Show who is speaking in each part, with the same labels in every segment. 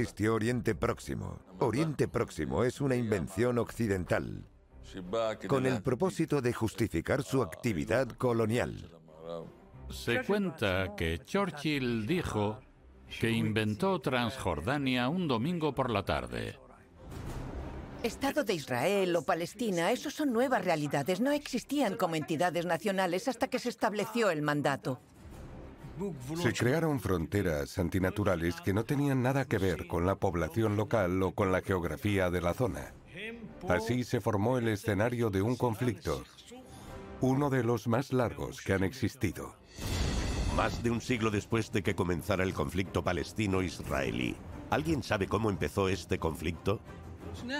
Speaker 1: existió Oriente Próximo. Oriente Próximo es una invención occidental con el propósito de justificar su actividad colonial.
Speaker 2: Se cuenta que Churchill dijo que inventó Transjordania un domingo por la tarde.
Speaker 3: Estado de Israel o Palestina, esos son nuevas realidades. No existían como entidades nacionales hasta que se estableció el mandato.
Speaker 4: Se crearon fronteras antinaturales que no tenían nada que ver con la población local o con la geografía de la zona. Así se formó el escenario de un conflicto, uno de los más largos que han existido.
Speaker 5: Más de un siglo después de que comenzara el conflicto palestino-israelí, ¿alguien sabe cómo empezó este conflicto?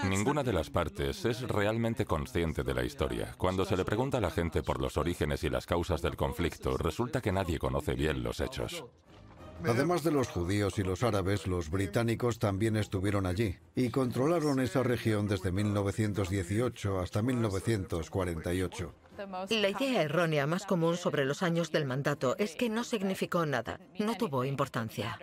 Speaker 6: Ninguna de las partes es realmente consciente de la historia. Cuando se le pregunta a la gente por los orígenes y las causas del conflicto, resulta que nadie conoce bien los hechos.
Speaker 7: Además de los judíos y los árabes, los británicos también estuvieron allí y controlaron esa región desde 1918 hasta 1948.
Speaker 8: La idea errónea más común sobre los años del mandato es que no significó nada, no tuvo importancia.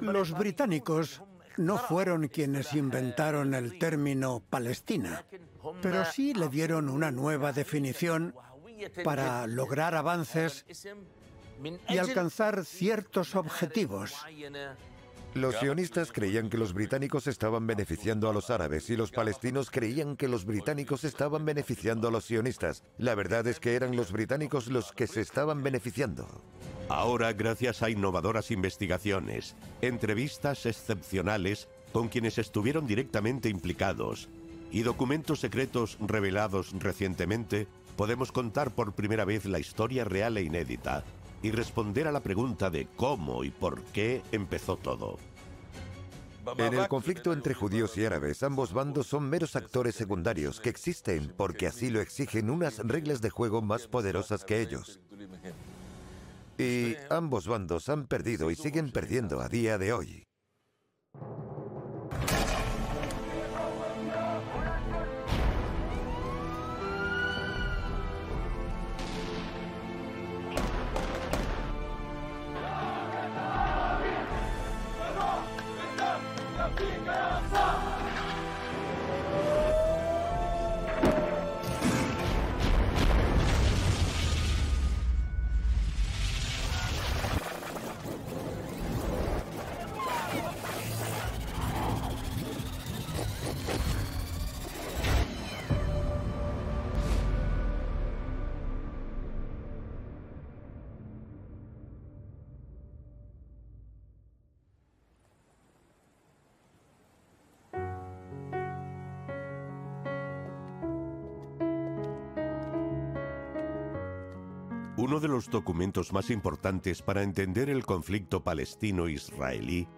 Speaker 9: Los británicos no fueron quienes inventaron el término Palestina, pero sí le dieron una nueva definición para lograr avances y alcanzar ciertos objetivos.
Speaker 1: Los sionistas creían que los británicos estaban beneficiando a los árabes y los palestinos creían que los británicos estaban beneficiando a los sionistas. La verdad es que eran los británicos los que se estaban beneficiando.
Speaker 5: Ahora, gracias a innovadoras investigaciones, entrevistas excepcionales con quienes estuvieron directamente implicados y documentos secretos revelados recientemente, podemos contar por primera vez la historia real e inédita y responder a la pregunta de cómo y por qué empezó todo.
Speaker 1: En el conflicto entre judíos y árabes, ambos bandos son meros actores secundarios que existen porque así lo exigen unas reglas de juego más poderosas que ellos. Y ambos bandos han perdido y siguen perdiendo a día de hoy.
Speaker 5: De los documentos más importantes para entender el conflicto palestino-israelí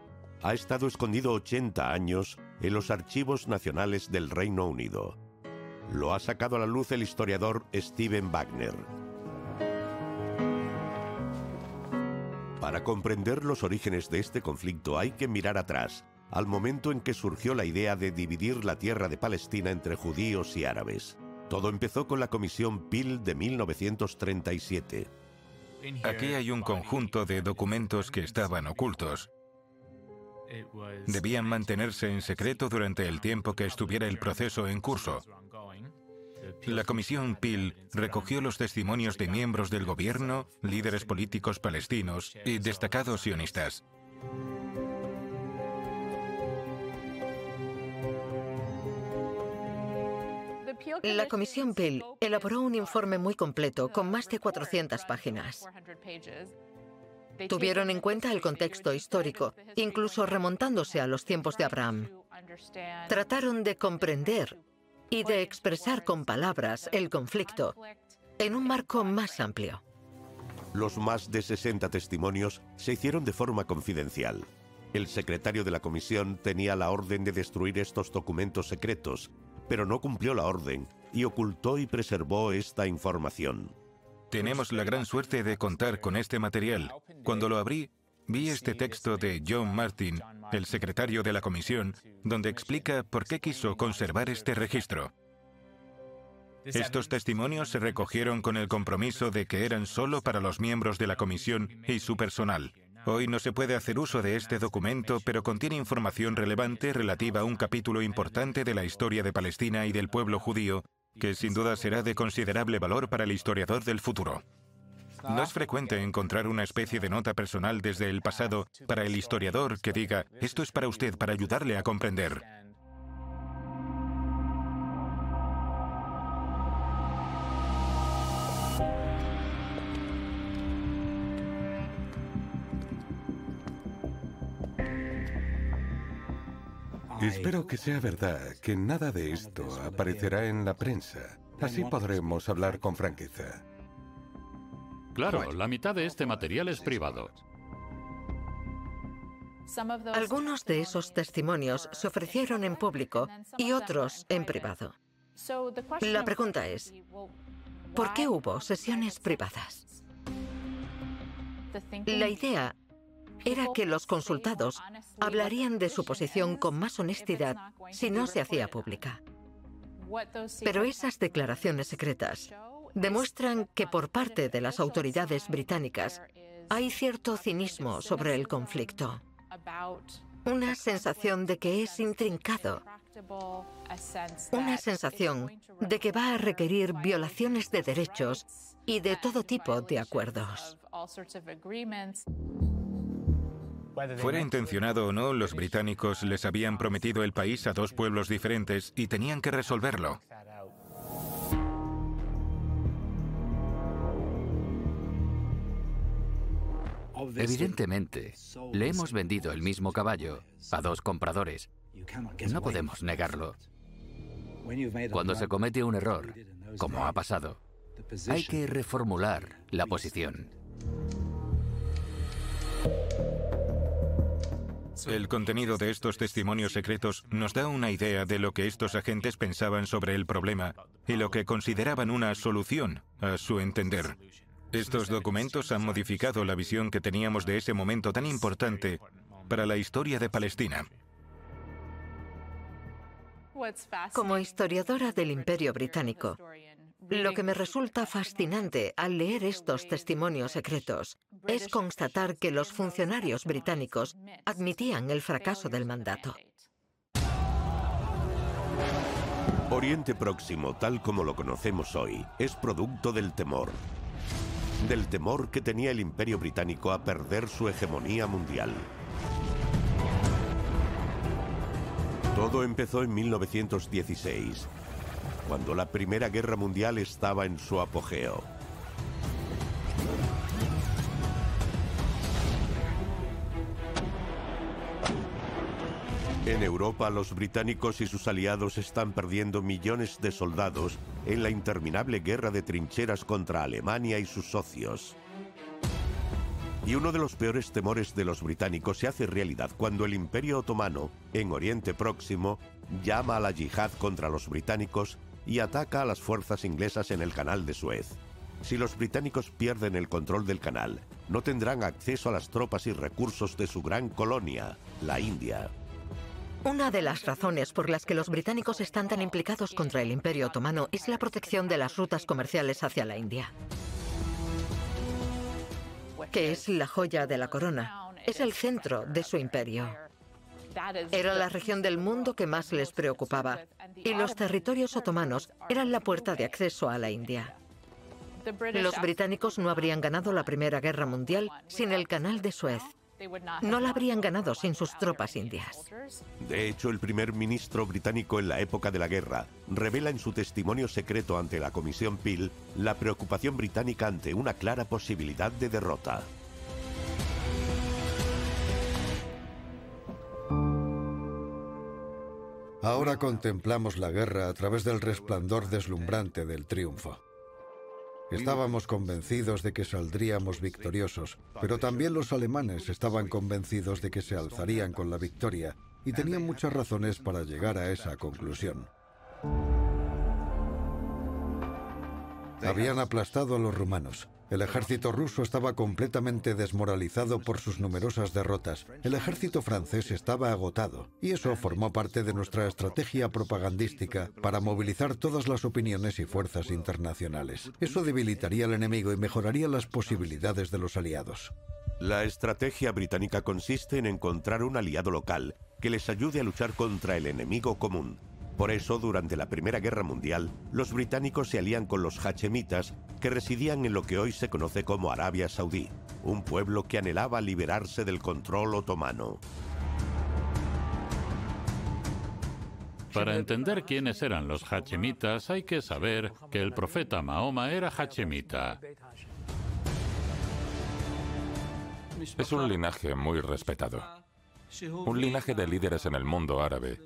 Speaker 5: ha estado escondido 80 años en los archivos nacionales del Reino Unido. Lo ha sacado a la luz el historiador Steven Wagner. Para comprender los orígenes de este conflicto hay que mirar atrás, al momento en que surgió la idea de dividir la tierra de Palestina entre judíos y árabes. Todo empezó con la Comisión Peel de 1937.
Speaker 10: Aquí hay un conjunto de documentos que estaban ocultos. Debían mantenerse en secreto durante el tiempo que estuviera el proceso en curso. La Comisión Peel recogió los testimonios de miembros del gobierno, líderes políticos palestinos y destacados sionistas.
Speaker 8: La Comisión Peel elaboró un informe muy completo con más de 400 páginas. Tuvieron en cuenta el contexto histórico, incluso remontándose a los tiempos de Abraham. Trataron de comprender y de expresar con palabras el conflicto en un marco más amplio.
Speaker 5: Los más de 60 testimonios se hicieron de forma confidencial. El secretario de la comisión tenía la orden de destruir estos documentos secretos pero no cumplió la orden y ocultó y preservó esta información.
Speaker 10: Tenemos la gran suerte de contar con este material. Cuando lo abrí, vi este texto de John Martin, el secretario de la comisión, donde explica por qué quiso conservar este registro. Estos testimonios se recogieron con el compromiso de que eran solo para los miembros de la comisión y su personal. Hoy no se puede hacer uso de este documento, pero contiene información relevante relativa a un capítulo importante de la historia de Palestina y del pueblo judío, que sin duda será de considerable valor para el historiador del futuro. No es frecuente encontrar una especie de nota personal desde el pasado para el historiador que diga, esto es para usted, para ayudarle a comprender.
Speaker 4: Espero que sea verdad que nada de esto aparecerá en la prensa. Así podremos hablar con franqueza.
Speaker 2: Claro, la mitad de este material es privado.
Speaker 8: Algunos de esos testimonios se ofrecieron en público y otros en privado. La pregunta es, ¿por qué hubo sesiones privadas? La idea era que los consultados hablarían de su posición con más honestidad si no se hacía pública. Pero esas declaraciones secretas demuestran que por parte de las autoridades británicas hay cierto cinismo sobre el conflicto. Una sensación de que es intrincado. Una sensación de que va a requerir violaciones de derechos y de todo tipo de acuerdos.
Speaker 10: Fuera intencionado o no, los británicos les habían prometido el país a dos pueblos diferentes y tenían que resolverlo.
Speaker 11: Evidentemente, le hemos vendido el mismo caballo a dos compradores. No podemos negarlo. Cuando se comete un error, como ha pasado, hay que reformular la posición.
Speaker 10: El contenido de estos testimonios secretos nos da una idea de lo que estos agentes pensaban sobre el problema y lo que consideraban una solución, a su entender. Estos documentos han modificado la visión que teníamos de ese momento tan importante para la historia de Palestina.
Speaker 8: Como historiadora del Imperio Británico, lo que me resulta fascinante al leer estos testimonios secretos es constatar que los funcionarios británicos admitían el fracaso del mandato.
Speaker 5: Oriente Próximo, tal como lo conocemos hoy, es producto del temor. Del temor que tenía el Imperio Británico a perder su hegemonía mundial. Todo empezó en 1916, cuando la Primera Guerra Mundial estaba en su apogeo. En Europa, los británicos y sus aliados están perdiendo millones de soldados en la interminable guerra de trincheras contra Alemania y sus socios. Y uno de los peores temores de los británicos se hace realidad cuando el Imperio Otomano, en Oriente Próximo, llama a la yihad contra los británicos y ataca a las fuerzas inglesas en el canal de Suez. Si los británicos pierden el control del canal, no tendrán acceso a las tropas y recursos de su gran colonia, la India.
Speaker 8: Una de las razones por las que los británicos están tan implicados contra el Imperio Otomano es la protección de las rutas comerciales hacia la India, que es la joya de la corona. Es el centro de su imperio. Era la región del mundo que más les preocupaba y los territorios otomanos eran la puerta de acceso a la India. Los británicos no habrían ganado la Primera Guerra Mundial sin el Canal de Suez. No la habrían ganado sin sus tropas indias.
Speaker 5: De hecho, el primer ministro británico en la época de la guerra revela en su testimonio secreto ante la Comisión Peel la preocupación británica ante una clara posibilidad de derrota.
Speaker 7: Ahora contemplamos la guerra a través del resplandor deslumbrante del triunfo. Estábamos convencidos de que saldríamos victoriosos, pero también los alemanes estaban convencidos de que se alzarían con la victoria y tenían muchas razones para llegar a esa conclusión. Habían aplastado a los rumanos, El ejército ruso estaba completamente desmoralizado por sus numerosas derrotas. El ejército francés estaba agotado y eso formó parte de nuestra estrategia propagandística para movilizar todas las opiniones y fuerzas internacionales. Eso debilitaría al enemigo y mejoraría las posibilidades de los aliados.
Speaker 5: La estrategia británica consiste en encontrar un aliado local que les ayude a luchar contra el enemigo común. Por eso, durante la Primera Guerra Mundial, los británicos se alían con los hachemitas, que residían en lo que hoy se conoce como Arabia Saudí, un pueblo que anhelaba liberarse del control otomano.
Speaker 2: Para entender quiénes eran los hachemitas hay que saber que el profeta Mahoma era hachemita.
Speaker 6: Es un linaje muy respetado. Un linaje de líderes en el mundo árabe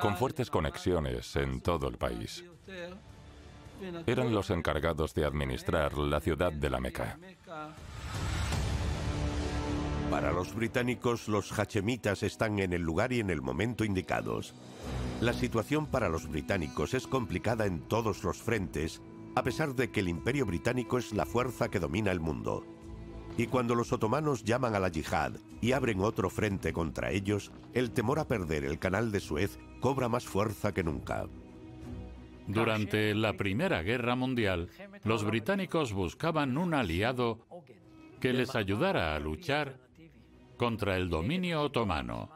Speaker 6: con fuertes conexiones en todo el país. Eran los encargados de administrar la ciudad de la Meca.
Speaker 5: Para los británicos, los hachemitas están en el lugar y en el momento indicados. La situación para los británicos es complicada en todos los frentes, a pesar de que el imperio británico es la fuerza que domina el mundo. Y cuando los otomanos llaman a la yihad y abren otro frente contra ellos, el temor a perder el canal de Suez cobra más fuerza que nunca.
Speaker 2: Durante la Primera Guerra Mundial, los británicos buscaban un aliado que les ayudara a luchar contra el dominio otomano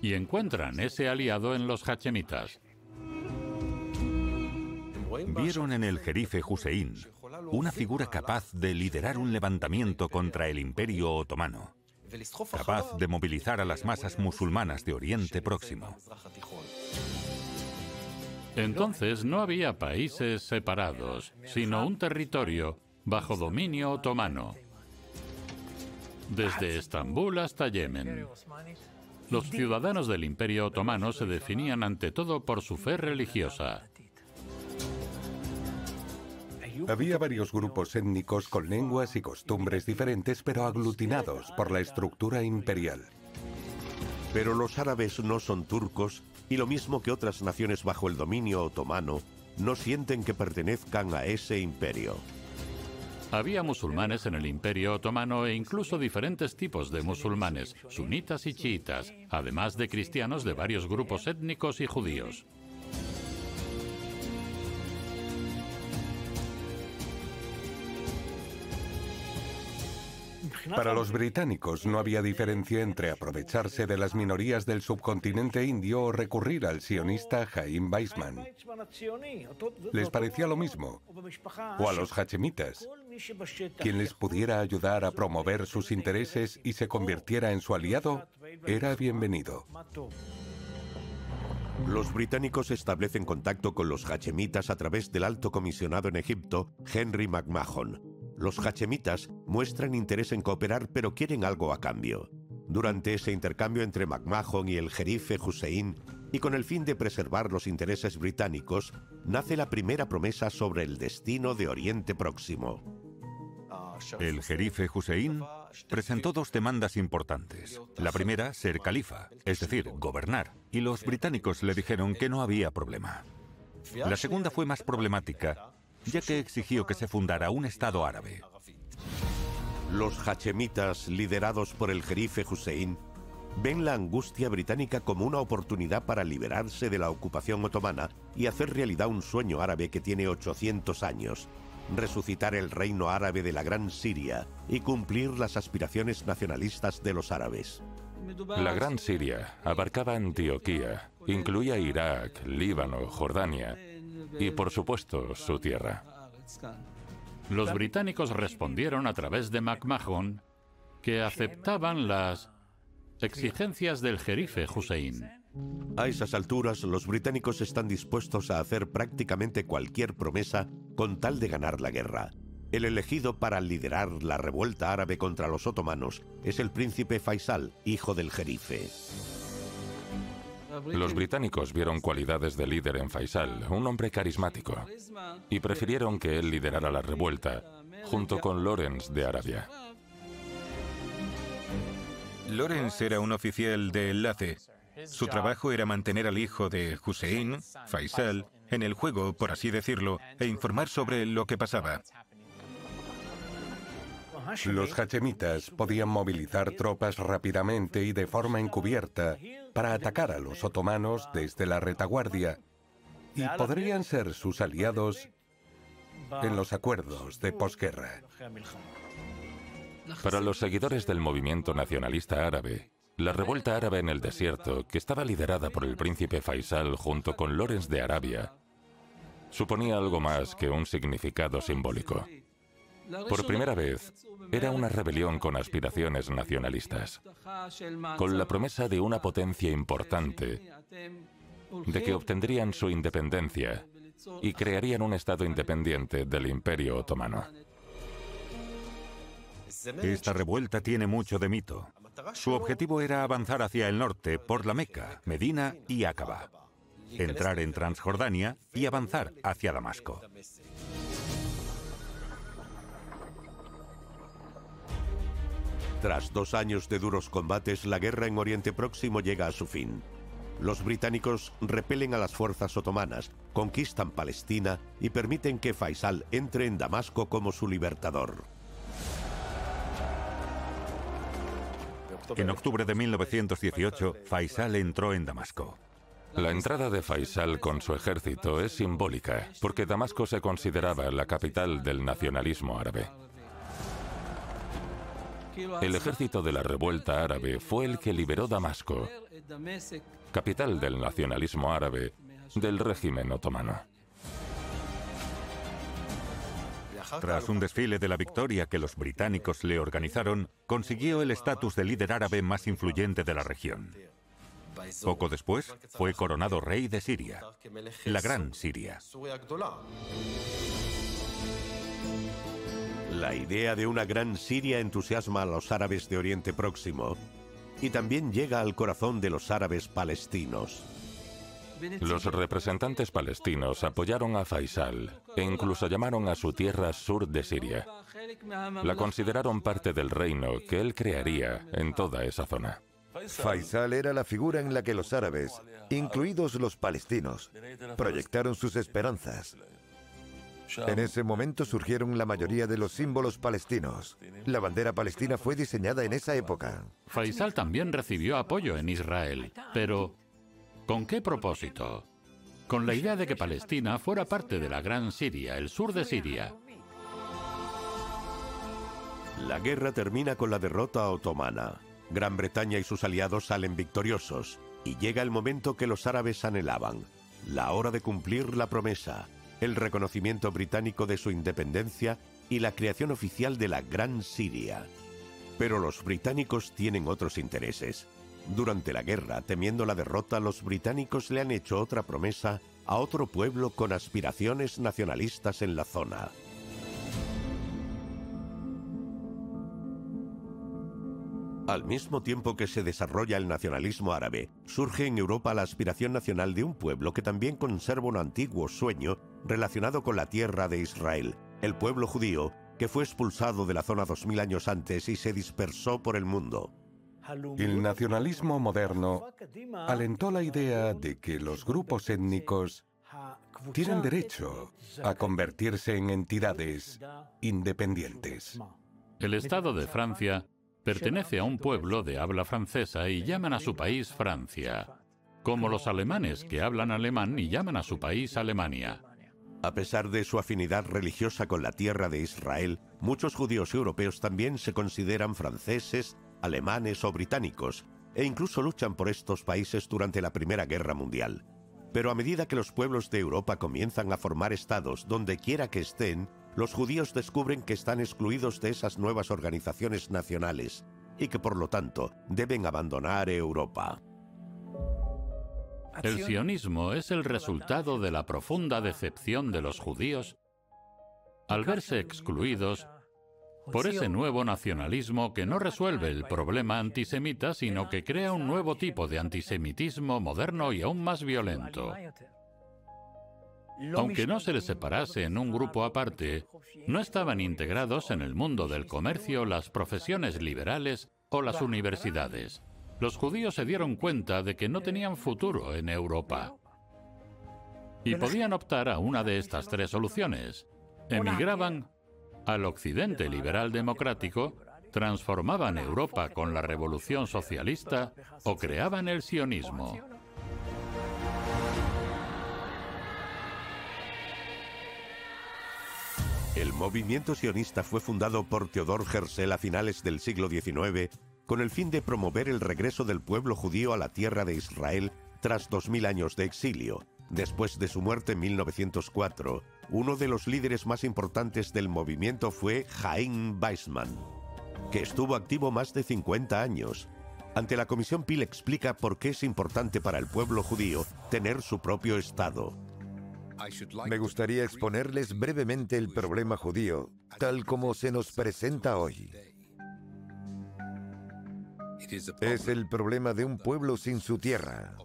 Speaker 2: y encuentran ese aliado en los hachemitas.
Speaker 12: Vieron en el jerife Hussein una figura capaz de liderar un levantamiento contra el imperio otomano, capaz de movilizar a las masas musulmanas de Oriente Próximo.
Speaker 2: Entonces no había países separados, sino un territorio bajo dominio otomano, desde Estambul hasta Yemen. Los ciudadanos del Imperio Otomano se definían ante todo por su fe religiosa.
Speaker 4: Había varios grupos étnicos con lenguas y costumbres diferentes, pero aglutinados por la estructura imperial.
Speaker 5: Pero los árabes no son turcos y lo mismo que otras naciones bajo el dominio otomano, no sienten que pertenezcan a ese imperio.
Speaker 2: Había musulmanes en el imperio otomano e incluso diferentes tipos de musulmanes, sunitas y chiitas, además de cristianos de varios grupos étnicos y judíos.
Speaker 4: Para los británicos no había diferencia entre aprovecharse de las minorías del subcontinente indio o recurrir al sionista Jaim Weizmann. Les parecía lo mismo. O a los hachemitas. Quien les pudiera ayudar a promover sus intereses y se convirtiera en su aliado, era bienvenido.
Speaker 5: Los británicos establecen contacto con los hachemitas a través del alto comisionado en Egipto, Henry McMahon, los hachemitas muestran interés en cooperar pero quieren algo a cambio. Durante ese intercambio entre McMahon y el jerife Hussein, y con el fin de preservar los intereses británicos, nace la primera promesa sobre el destino de Oriente Próximo.
Speaker 12: El jerife Hussein presentó dos demandas importantes. La primera, ser califa, es decir, gobernar, y los británicos le dijeron que no había problema. La segunda fue más problemática ya que exigió que se fundara un Estado árabe.
Speaker 5: Los hachemitas, liderados por el jerife Hussein, ven la angustia británica como una oportunidad para liberarse de la ocupación otomana y hacer realidad un sueño árabe que tiene 800 años, resucitar el reino árabe de la Gran Siria y cumplir las aspiraciones nacionalistas de los árabes.
Speaker 6: La Gran Siria abarcaba Antioquía, incluía Irak, Líbano, Jordania, y por supuesto su tierra.
Speaker 2: Los británicos respondieron a través de McMahon que aceptaban las exigencias del jerife Hussein.
Speaker 5: A esas alturas, los británicos están dispuestos a hacer prácticamente cualquier promesa con tal de ganar la guerra. El elegido para liderar la revuelta árabe contra los otomanos es el príncipe Faisal, hijo del jerife.
Speaker 6: Los británicos vieron cualidades de líder en Faisal, un hombre carismático, y prefirieron que él liderara la revuelta, junto con Lawrence de Arabia.
Speaker 10: Lawrence era un oficial de enlace. Su trabajo era mantener al hijo de Hussein, Faisal, en el juego, por así decirlo, e informar sobre lo que pasaba.
Speaker 4: Los hachemitas podían movilizar tropas rápidamente y de forma encubierta para atacar a los otomanos desde la retaguardia y podrían ser sus aliados en los acuerdos de posguerra.
Speaker 6: Para los seguidores del movimiento nacionalista árabe, la revuelta árabe en el desierto, que estaba liderada por el príncipe Faisal junto con Lorenz de Arabia, suponía algo más que un significado simbólico. Por primera vez, era una rebelión con aspiraciones nacionalistas, con la promesa de una potencia importante, de que obtendrían su independencia y crearían un Estado independiente del Imperio Otomano.
Speaker 12: Esta revuelta tiene mucho de mito. Su objetivo era avanzar hacia el norte por la Meca, Medina y Aqaba, entrar en Transjordania y avanzar hacia Damasco.
Speaker 5: Tras dos años de duros combates, la guerra en Oriente Próximo llega a su fin. Los británicos repelen a las fuerzas otomanas, conquistan Palestina y permiten que Faisal entre en Damasco como su libertador.
Speaker 12: En octubre de 1918, Faisal entró en Damasco.
Speaker 6: La entrada de Faisal con su ejército es simbólica, porque Damasco se consideraba la capital del nacionalismo árabe. El ejército de la revuelta árabe fue el que liberó Damasco, capital del nacionalismo árabe del régimen otomano.
Speaker 12: Tras un desfile de la victoria que los británicos le organizaron, consiguió el estatus de líder árabe más influyente de la región. Poco después, fue coronado rey de Siria, la Gran Siria.
Speaker 5: La idea de una gran Siria entusiasma a los árabes de Oriente Próximo y también llega al corazón de los árabes palestinos.
Speaker 6: Los representantes palestinos apoyaron a Faisal e incluso llamaron a su tierra sur de Siria. La consideraron parte del reino que él crearía en toda esa zona.
Speaker 1: Faisal era la figura en la que los árabes, incluidos los palestinos, proyectaron sus esperanzas. En ese momento surgieron la mayoría de los símbolos palestinos. La bandera palestina fue diseñada en esa época.
Speaker 2: Faisal también recibió apoyo en Israel, pero ¿con qué propósito? Con la idea de que Palestina fuera parte de la Gran Siria, el sur de Siria.
Speaker 5: La guerra termina con la derrota otomana. Gran Bretaña y sus aliados salen victoriosos y llega el momento que los árabes anhelaban, la hora de cumplir la promesa, el reconocimiento británico de su independencia y la creación oficial de la Gran Siria. Pero los británicos tienen otros intereses. Durante la guerra, temiendo la derrota, los británicos le han hecho otra promesa a otro pueblo con aspiraciones nacionalistas en la zona. Al mismo tiempo que se desarrolla el nacionalismo árabe, surge en Europa la aspiración nacional de un pueblo que también conserva un antiguo sueño relacionado con la tierra de Israel, el pueblo judío que fue expulsado de la zona 2000 años antes y se dispersó por el mundo.
Speaker 4: El nacionalismo moderno alentó la idea de que los grupos étnicos tienen derecho a convertirse en entidades independientes.
Speaker 2: El Estado de Francia pertenece a un pueblo de habla francesa y llaman a su país Francia, como los alemanes que hablan alemán y llaman a su país Alemania.
Speaker 5: A pesar de su afinidad religiosa con la tierra de Israel, muchos judíos europeos también se consideran franceses, alemanes o británicos, e incluso luchan por estos países durante la Primera Guerra Mundial. Pero a medida que los pueblos de Europa comienzan a formar estados donde quiera que estén, los judíos descubren que están excluidos de esas nuevas organizaciones nacionales y que por lo tanto deben abandonar Europa.
Speaker 2: El sionismo es el resultado de la profunda decepción de los judíos al verse excluidos por ese nuevo nacionalismo que no resuelve el problema antisemita, sino que crea un nuevo tipo de antisemitismo moderno y aún más violento. Aunque no se les separase en un grupo aparte, no estaban integrados en el mundo del comercio, las profesiones liberales o las universidades. Los judíos se dieron cuenta de que no tenían futuro en Europa. Y podían optar a una de estas tres soluciones. Emigraban al occidente liberal democrático, transformaban Europa con la revolución socialista o creaban el sionismo.
Speaker 5: El movimiento sionista fue fundado por Theodor Herzl a finales del siglo XIX con el fin de promover el regreso del pueblo judío a la tierra de Israel tras 2000 años de exilio. Después de su muerte en 1904, uno de los líderes más importantes del movimiento fue Chaim Weizmann, que estuvo activo más de 50 años. Ante la Comisión Pil explica por qué es importante para el pueblo judío tener su propio Estado.
Speaker 1: Me gustaría exponerles brevemente el problema judío, tal como se nos presenta hoy. Es el problema de un pueblo sin su tierra.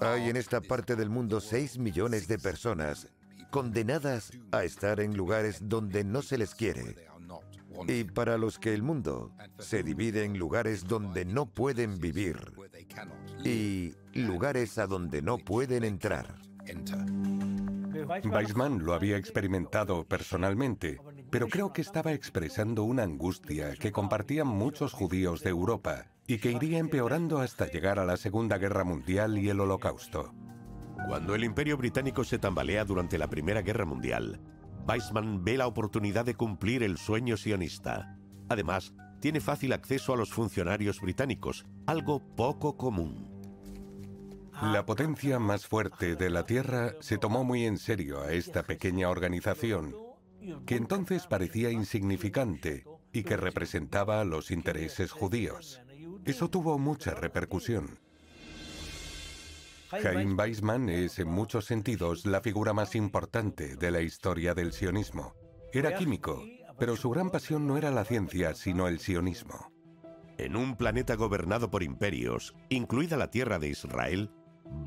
Speaker 1: Hay en esta parte del mundo 6 millones de personas condenadas a estar en lugares donde no se les quiere y para los que el mundo se divide en lugares donde no pueden vivir y lugares a donde no pueden entrar.
Speaker 4: Weizmann lo había experimentado personalmente, pero creo que estaba expresando una angustia que compartían muchos judíos de Europa y que iría empeorando hasta llegar a la Segunda Guerra Mundial y el Holocausto.
Speaker 5: Cuando el Imperio Británico se tambalea durante la Primera Guerra Mundial, Weizmann ve la oportunidad de cumplir el sueño sionista. Además, tiene fácil acceso a los funcionarios británicos, algo poco común.
Speaker 4: La potencia más fuerte de la Tierra se tomó muy en serio a esta pequeña organización, que entonces parecía insignificante y que representaba los intereses judíos. Eso tuvo mucha repercusión. Chaim Weizmann es en muchos sentidos la figura más importante de la historia del sionismo. Era químico, pero su gran pasión no era la ciencia, sino el sionismo.
Speaker 5: En un planeta gobernado por imperios, incluida la tierra de Israel,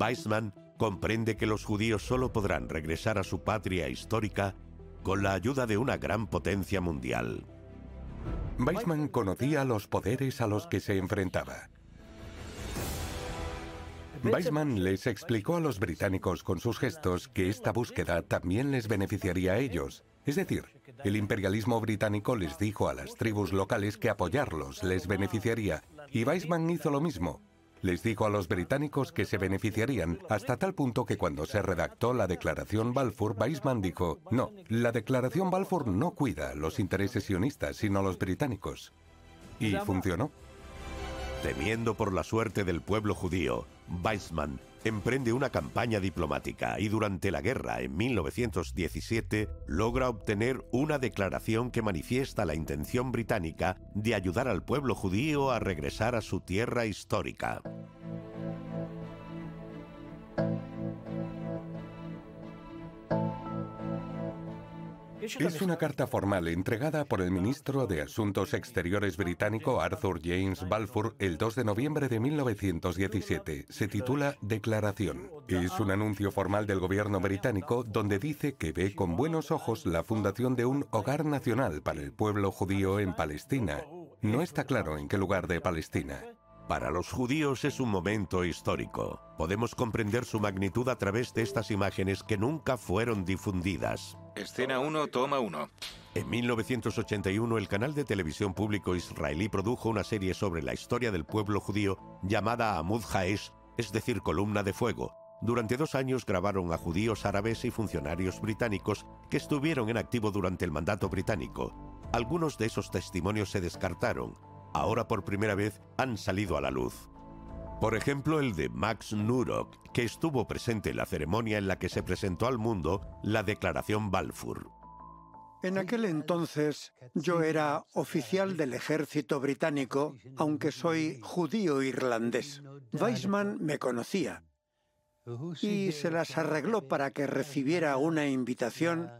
Speaker 5: Weizmann comprende que los judíos solo podrán regresar a su patria histórica con la ayuda de una gran potencia mundial.
Speaker 4: Weizmann conocía los poderes a los que se enfrentaba. Weizmann les explicó a los británicos con sus gestos que esta búsqueda también les beneficiaría a ellos. Es decir, el imperialismo británico les dijo a las tribus locales que apoyarlos les beneficiaría, y Weizmann hizo lo mismo. Les dijo a los británicos que se beneficiarían hasta tal punto que cuando se redactó la declaración Balfour, Weizmann dijo, no, la declaración Balfour no cuida los intereses sionistas, sino los británicos. Y funcionó.
Speaker 5: Temiendo por la suerte del pueblo judío, Weizmann emprende una campaña diplomática y durante la guerra en 1917 logra obtener una declaración que manifiesta la intención británica de ayudar al pueblo judío a regresar a su tierra histórica.
Speaker 4: Es una carta formal entregada por el ministro de Asuntos Exteriores británico Arthur James Balfour el 2 de noviembre de 1917. Se titula Declaración. Es un anuncio formal del gobierno británico donde dice que ve con buenos ojos la fundación de un hogar nacional para el pueblo judío en Palestina. No está claro en qué lugar de Palestina.
Speaker 5: Para los judíos es un momento histórico. Podemos comprender su magnitud a través de estas imágenes que nunca fueron difundidas.
Speaker 10: Escena 1, toma 1.
Speaker 5: En 1981 el canal de televisión público israelí produjo una serie sobre la historia del pueblo judío llamada Amud Haesh, es decir, columna de fuego. Durante dos años grabaron a judíos árabes y funcionarios británicos que estuvieron en activo durante el mandato británico. Algunos de esos testimonios se descartaron, ahora por primera vez han salido a la luz. Por ejemplo, el de Max Nurok, que estuvo presente en la ceremonia en la que se presentó al mundo la Declaración Balfour.
Speaker 9: En aquel entonces yo era oficial del ejército británico, aunque soy judío irlandés. Weizmann me conocía y se las arregló para que recibiera una invitación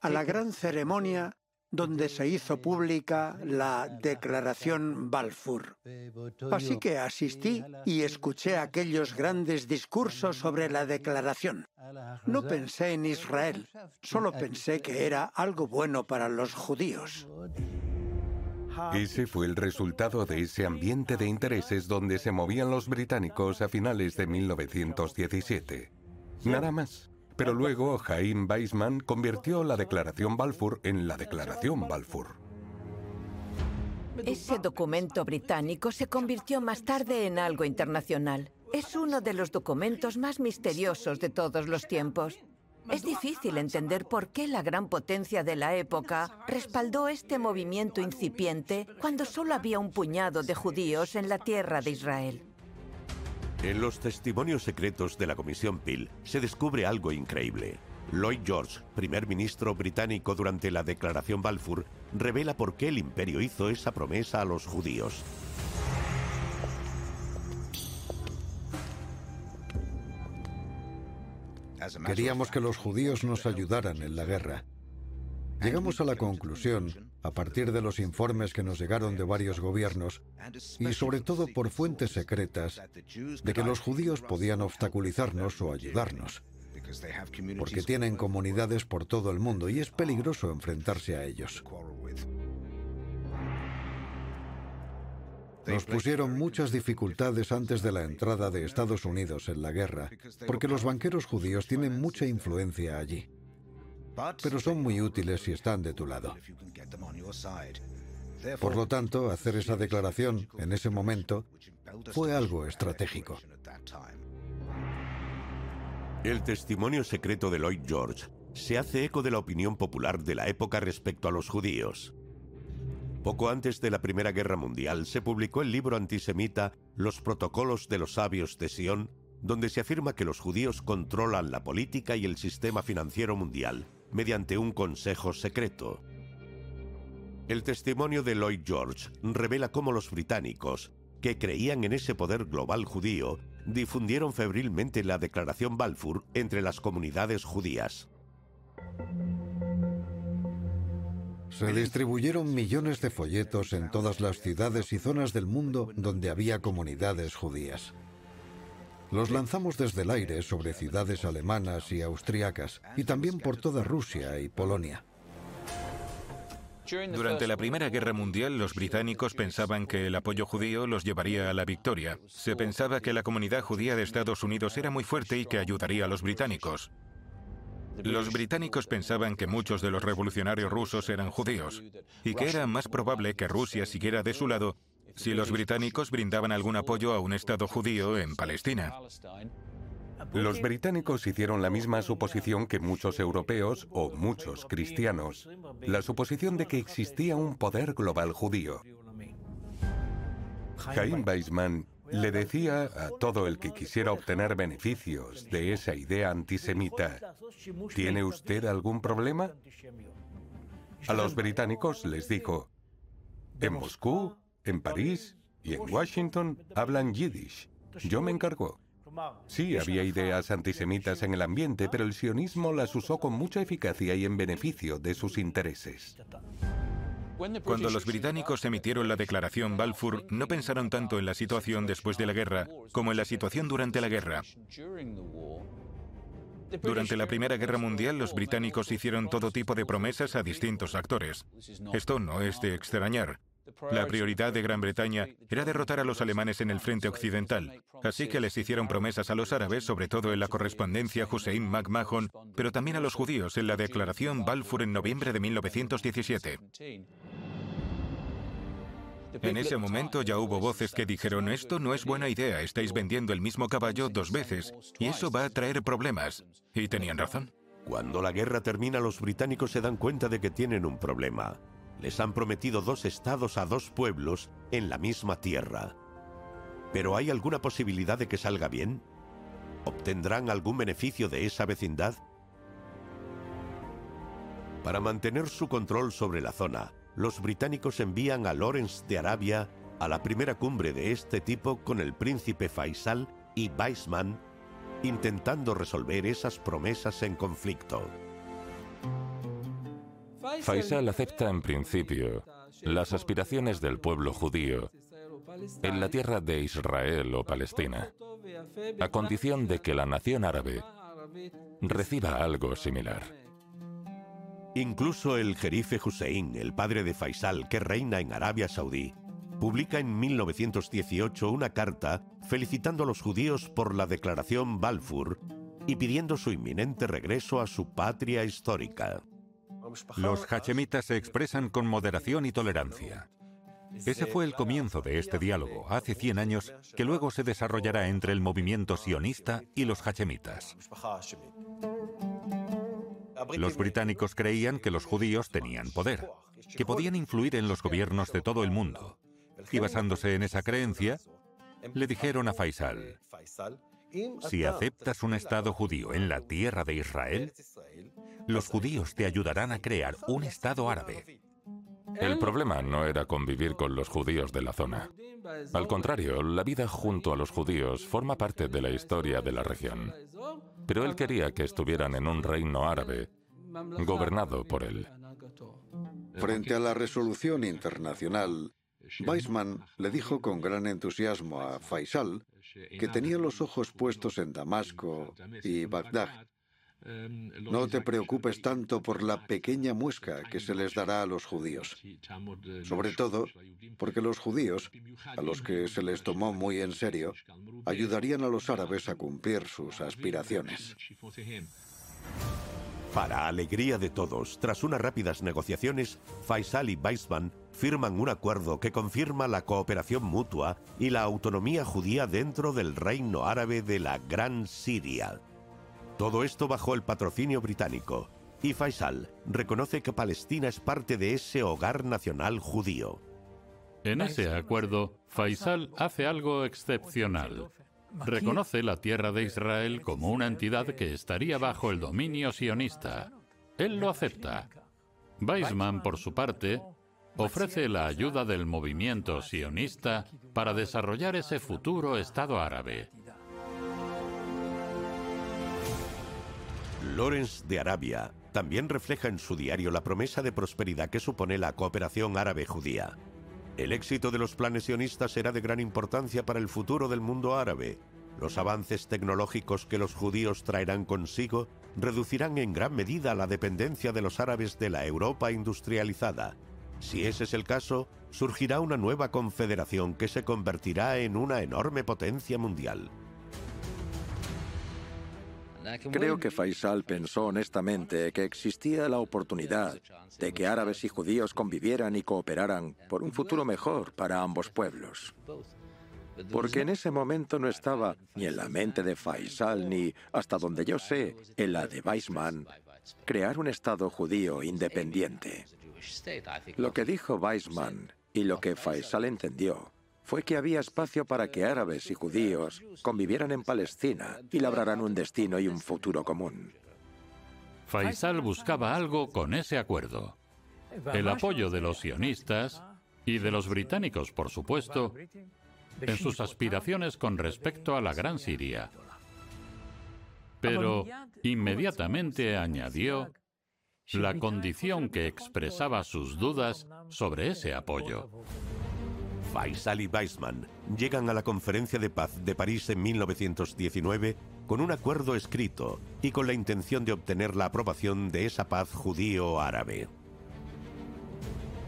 Speaker 9: a la gran ceremonia donde se hizo pública la Declaración Balfour. Así que asistí y escuché aquellos grandes discursos sobre la declaración. No pensé en Israel, solo pensé que era algo bueno para los judíos.
Speaker 4: Ese fue el resultado de ese ambiente de intereses donde se movían los británicos a finales de 1917. Nada más. Pero luego Jaime Weizmann convirtió la Declaración Balfour en la Declaración Balfour.
Speaker 3: Ese documento británico se convirtió más tarde en algo internacional. Es uno de los documentos más misteriosos de todos los tiempos. Es difícil entender por qué la gran potencia de la época respaldó este movimiento incipiente cuando solo había un puñado de judíos en la tierra de Israel.
Speaker 5: En los testimonios secretos de la Comisión Peel se descubre algo increíble. Lloyd George, primer ministro británico durante la Declaración Balfour, revela por qué el imperio hizo esa promesa a los judíos.
Speaker 7: Queríamos que los judíos nos ayudaran en la guerra. Llegamos a la conclusión, a partir de los informes que nos llegaron de varios gobiernos, y sobre todo por fuentes secretas, de que los judíos podían obstaculizarnos o ayudarnos, porque tienen comunidades por todo el mundo y es peligroso enfrentarse a ellos. Nos pusieron muchas dificultades antes de la entrada de Estados Unidos en la guerra, porque los banqueros judíos tienen mucha influencia allí. Pero son muy útiles si están de tu lado. Por lo tanto, hacer esa declaración en ese momento fue algo estratégico.
Speaker 5: El testimonio secreto de Lloyd George se hace eco de la opinión popular de la época respecto a los judíos. Poco antes de la Primera Guerra Mundial se publicó el libro antisemita Los Protocolos de los Sabios de Sion, donde se afirma que los judíos controlan la política y el sistema financiero mundial mediante un consejo secreto. El testimonio de Lloyd George revela cómo los británicos, que creían en ese poder global judío, difundieron febrilmente la Declaración Balfour entre las comunidades judías.
Speaker 7: Se distribuyeron millones de folletos en todas las ciudades y zonas del mundo donde había comunidades judías. Los lanzamos desde el aire sobre ciudades alemanas y austriacas y también por toda Rusia y Polonia.
Speaker 10: Durante la Primera Guerra Mundial, los británicos pensaban que el apoyo judío los llevaría a la victoria. Se pensaba que la comunidad judía de Estados Unidos era muy fuerte y que ayudaría a los británicos. Los británicos pensaban que muchos de los revolucionarios rusos eran judíos y que era más probable que Rusia siguiera de su lado si los británicos brindaban algún apoyo a un Estado judío en Palestina.
Speaker 4: Los británicos hicieron la misma suposición que muchos europeos o muchos cristianos, la suposición de que existía un poder global judío. Jaime Weizmann le decía a todo el que quisiera obtener beneficios de esa idea antisemita, ¿tiene usted algún problema? A los británicos les dijo, en Moscú, en París y en Washington hablan yiddish. Yo me encargo. Sí, había ideas antisemitas en el ambiente, pero el sionismo las usó con mucha eficacia y en beneficio de sus intereses.
Speaker 10: Cuando los británicos emitieron la declaración Balfour, no pensaron tanto en la situación después de la guerra como en la situación durante la guerra. Durante la Primera Guerra Mundial, los británicos hicieron todo tipo de promesas a distintos actores. Esto no es de extrañar. La prioridad de Gran Bretaña era derrotar a los alemanes en el frente occidental, así que les hicieron promesas a los árabes, sobre todo en la correspondencia Hussein McMahon, pero también a los judíos en la declaración Balfour en noviembre de 1917. En ese momento ya hubo voces que dijeron, esto no es buena idea, estáis vendiendo el mismo caballo dos veces, y eso va a traer problemas. Y tenían razón.
Speaker 5: Cuando la guerra termina, los británicos se dan cuenta de que tienen un problema les han prometido dos estados a dos pueblos en la misma tierra. ¿Pero hay alguna posibilidad de que salga bien? ¿Obtendrán algún beneficio de esa vecindad? Para mantener su control sobre la zona, los británicos envían a Lawrence de Arabia a la primera cumbre de este tipo con el príncipe Faisal y Weizmann, intentando resolver esas promesas en conflicto.
Speaker 6: Faisal acepta en principio las aspiraciones del pueblo judío en la tierra de Israel o Palestina, a condición de que la nación árabe reciba algo similar.
Speaker 5: Incluso el jerife Hussein, el padre de Faisal, que reina en Arabia Saudí, publica en 1918 una carta felicitando a los judíos por la declaración Balfour y pidiendo su inminente regreso a su patria histórica.
Speaker 12: Los hachemitas se expresan con moderación y tolerancia. Ese fue el comienzo de este diálogo, hace 100 años, que luego se desarrollará entre el movimiento sionista y los hachemitas. Los británicos creían que los judíos tenían poder, que podían influir en los gobiernos de todo el mundo. Y basándose en esa creencia, le dijeron a Faisal, si aceptas un Estado judío en la tierra de Israel, los judíos te ayudarán a crear un Estado árabe. El problema no era convivir con los judíos de la zona. Al contrario, la vida junto a los judíos forma parte de la historia de la región. Pero él quería que estuvieran en un reino árabe, gobernado por él.
Speaker 7: Frente a la resolución internacional, Weizmann le dijo con gran entusiasmo a Faisal que tenía los ojos puestos en Damasco y Bagdad. No te preocupes tanto por la pequeña muesca que se les dará a los judíos. Sobre todo porque los judíos, a los que se les tomó muy en serio, ayudarían a los árabes a cumplir sus aspiraciones.
Speaker 5: Para alegría de todos, tras unas rápidas negociaciones, Faisal y Weizmann firman un acuerdo que confirma la cooperación mutua y la autonomía judía dentro del reino árabe de la Gran Siria. Todo esto bajo el patrocinio británico, y Faisal reconoce que Palestina es parte de ese hogar nacional judío.
Speaker 2: En ese acuerdo, Faisal hace algo excepcional. Reconoce la tierra de Israel como una entidad que estaría bajo el dominio sionista. Él lo acepta. Weizmann, por su parte, ofrece la ayuda del movimiento sionista para desarrollar ese futuro Estado árabe.
Speaker 5: Lawrence de Arabia también refleja en su diario la promesa de prosperidad que supone la cooperación árabe-judía. El éxito de los planes sionistas será de gran importancia para el futuro del mundo árabe. Los avances tecnológicos que los judíos traerán consigo reducirán en gran medida la dependencia de los árabes de la Europa industrializada si ese es el caso, surgirá una nueva confederación que se convertirá en una enorme potencia mundial.
Speaker 13: Creo que Faisal pensó honestamente que existía la oportunidad de que árabes y judíos convivieran y cooperaran por un futuro mejor para ambos pueblos. Porque en ese momento no estaba ni en la mente de Faisal ni, hasta donde yo sé, en la de Weizmann, crear un Estado judío independiente. Lo que dijo Weizmann y lo que Faisal entendió fue que había espacio para que árabes y judíos convivieran en Palestina y labraran un destino y un futuro común.
Speaker 2: Faisal buscaba algo con ese acuerdo. El apoyo de los sionistas y de los británicos, por supuesto, en sus aspiraciones con respecto a la Gran Siria. Pero inmediatamente añadió la condición que expresaba sus dudas sobre ese apoyo.
Speaker 5: Faisal y Weizmann llegan a la Conferencia de Paz de París en 1919 con un acuerdo escrito y con la intención de obtener la aprobación de esa paz judío-árabe.